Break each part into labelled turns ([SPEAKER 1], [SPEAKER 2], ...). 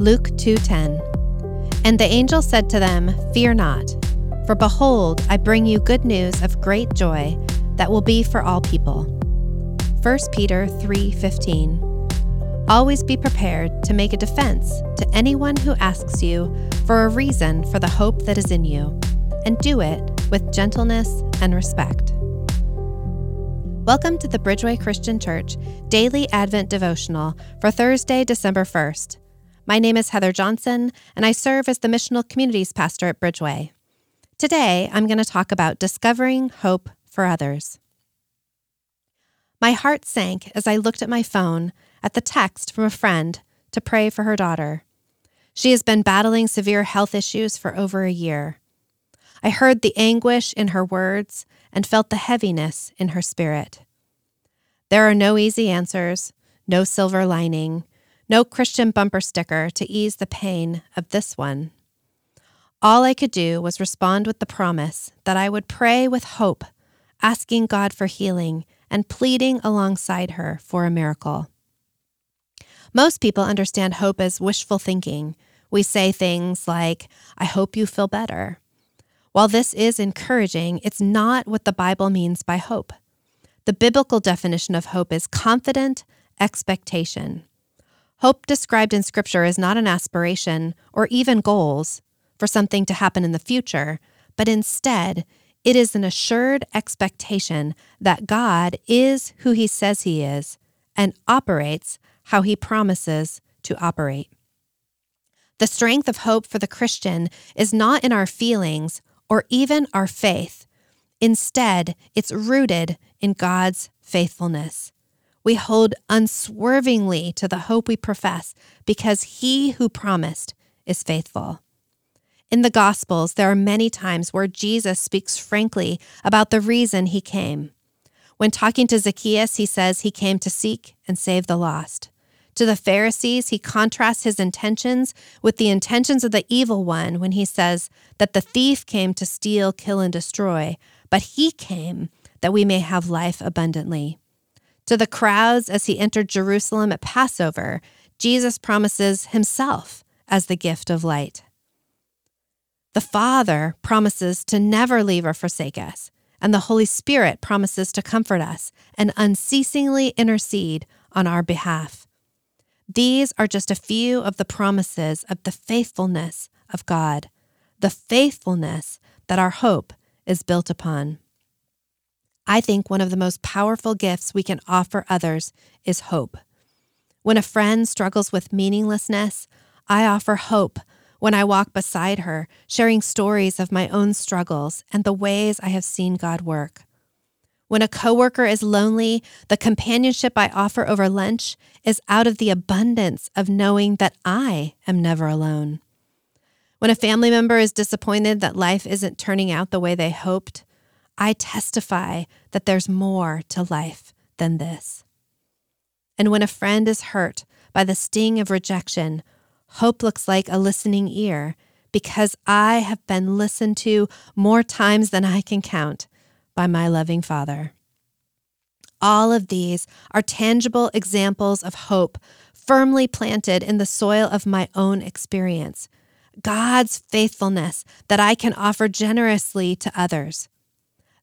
[SPEAKER 1] Luke 2:10. And the angel said to them, Fear not, for behold, I bring you good news of great joy that will be for all people. 1 Peter 3:15. Always be prepared to make a defense to anyone who asks you for a reason for the hope that is in you, and do it with gentleness and respect. Welcome to the Bridgeway Christian Church Daily Advent Devotional for Thursday, December 1st. My name is Heather Johnson, and I serve as the Missional Communities Pastor at Bridgeway. Today, I'm going to talk about discovering hope for others. My heart sank as I looked at my phone at the text from a friend to pray for her daughter. She has been battling severe health issues for over a year. I heard the anguish in her words and felt the heaviness in her spirit. There are no easy answers, no silver lining, no Christian bumper sticker to ease the pain of this one. All I could do was respond with the promise that I would pray with hope, asking God for healing and pleading alongside her for a miracle. Most people understand hope as wishful thinking. We say things like, I hope you feel better. While this is encouraging, it's not what the Bible means by hope. The biblical definition of hope is confident expectation. Hope described in Scripture is not an aspiration or even goals for something to happen in the future, but instead, it is an assured expectation that God is who He says He is and operates how He promises to operate. The strength of hope for the Christian is not in our feelings or even our faith. Instead, it's rooted in God's faithfulness we hold unswervingly to the hope we profess because he who promised is faithful. In the Gospels, there are many times where Jesus speaks frankly about the reason he came. When talking to Zacchaeus, he says he came to seek and save the lost. To the Pharisees, he contrasts his intentions with the intentions of the evil one when he says that the thief came to steal, kill, and destroy, but he came that we may have life abundantly. To the crowds as he entered Jerusalem at Passover, Jesus promises himself as the gift of light. The Father promises to never leave or forsake us, and the Holy Spirit promises to comfort us and unceasingly intercede on our behalf. These are just a few of the promises of the faithfulness of God, the faithfulness that our hope is built upon. I think one of the most powerful gifts we can offer others is hope. When a friend struggles with meaninglessness, I offer hope when I walk beside her, sharing stories of my own struggles and the ways I have seen God work. When a coworker is lonely, the companionship I offer over lunch is out of the abundance of knowing that I am never alone. When a family member is disappointed that life isn't turning out the way they hoped, I testify that there's more to life than this. And when a friend is hurt by the sting of rejection, hope looks like a listening ear because I have been listened to more times than I can count by my loving Father. All of these are tangible examples of hope firmly planted in the soil of my own experience. God's faithfulness that I can offer generously to others.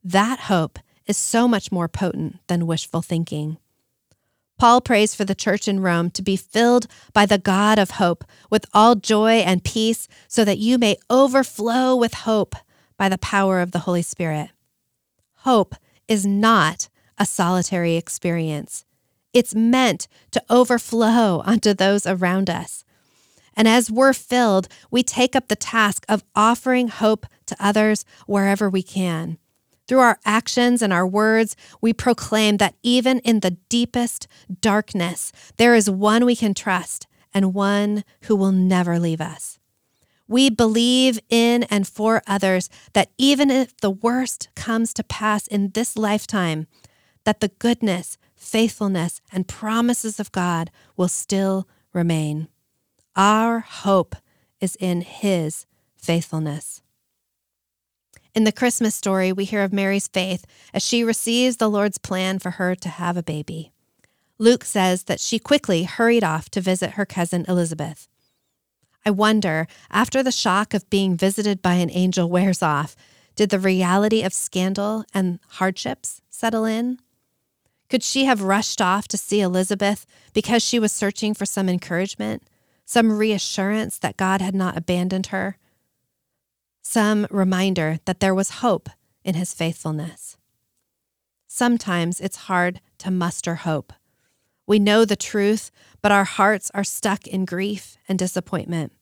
[SPEAKER 1] That hope is so much more potent than wishful thinking. Paul prays for the church in Rome to be filled by the God of hope with all joy and peace, so that you may overflow with hope by the power of the Holy Spirit. Hope is not a solitary experience, it's meant to overflow onto those around us. And as we're filled, we take up the task of offering hope to others wherever we can. Through our actions and our words, we proclaim that even in the deepest darkness, there is one we can trust and one who will never leave us. We believe in and for others that even if the worst comes to pass in this lifetime, that the goodness, faithfulness, and promises of God will still remain. Our hope is in His faithfulness. In the Christmas story, we hear of Mary's faith as she receives the Lord's plan for her to have a baby. Luke says that she quickly hurried off to visit her cousin Elizabeth. I wonder, after the shock of being visited by an angel wears off, did the reality of scandal and hardships settle in? Could she have rushed off to see Elizabeth because she was searching for some encouragement, some reassurance that God had not abandoned her, some reminder that there was hope in his faithfulness? Sometimes it's hard to muster hope. We know the truth, but our hearts are stuck in grief and disappointment.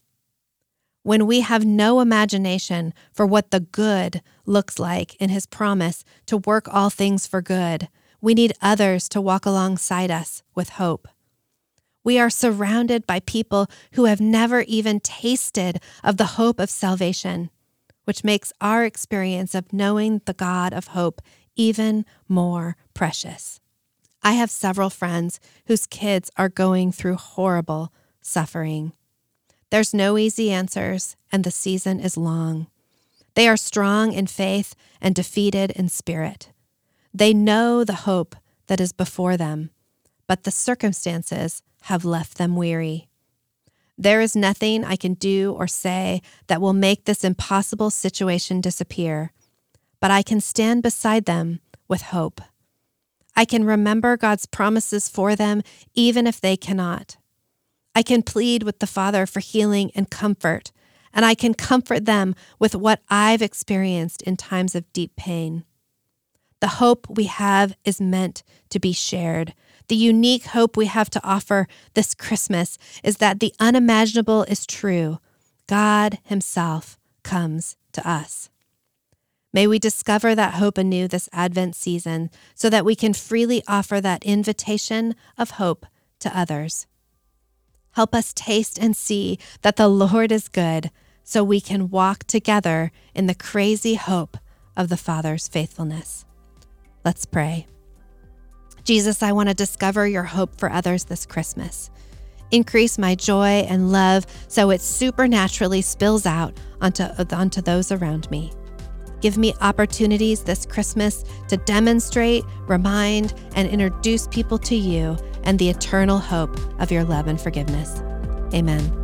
[SPEAKER 1] When we have no imagination for what the good looks like in His promise to work all things for good, we need others to walk alongside us with hope. We are surrounded by people who have never even tasted of the hope of salvation, which makes our experience of knowing the God of hope even more precious. I have several friends whose kids are going through horrible suffering. There's no easy answers, and the season is long. They are strong in faith and defeated in spirit. They know the hope that is before them, but the circumstances have left them weary. There is nothing I can do or say that will make this impossible situation disappear, but I can stand beside them with hope. I can remember God's promises for them even if they cannot. I can plead with the Father for healing and comfort, and I can comfort them with what I've experienced in times of deep pain. The hope we have is meant to be shared. The unique hope we have to offer this Christmas is that the unimaginable is true. God Himself comes to us. May we discover that hope anew this Advent season so that we can freely offer that invitation of hope to others. Help us taste and see that the Lord is good so we can walk together in the crazy hope of the Father's faithfulness. Let's pray. Jesus, I want to discover your hope for others this Christmas. Increase my joy and love so it supernaturally spills out onto, onto those around me. Give me opportunities this Christmas to demonstrate, remind, and introduce people to you and the eternal hope of your love and forgiveness. Amen.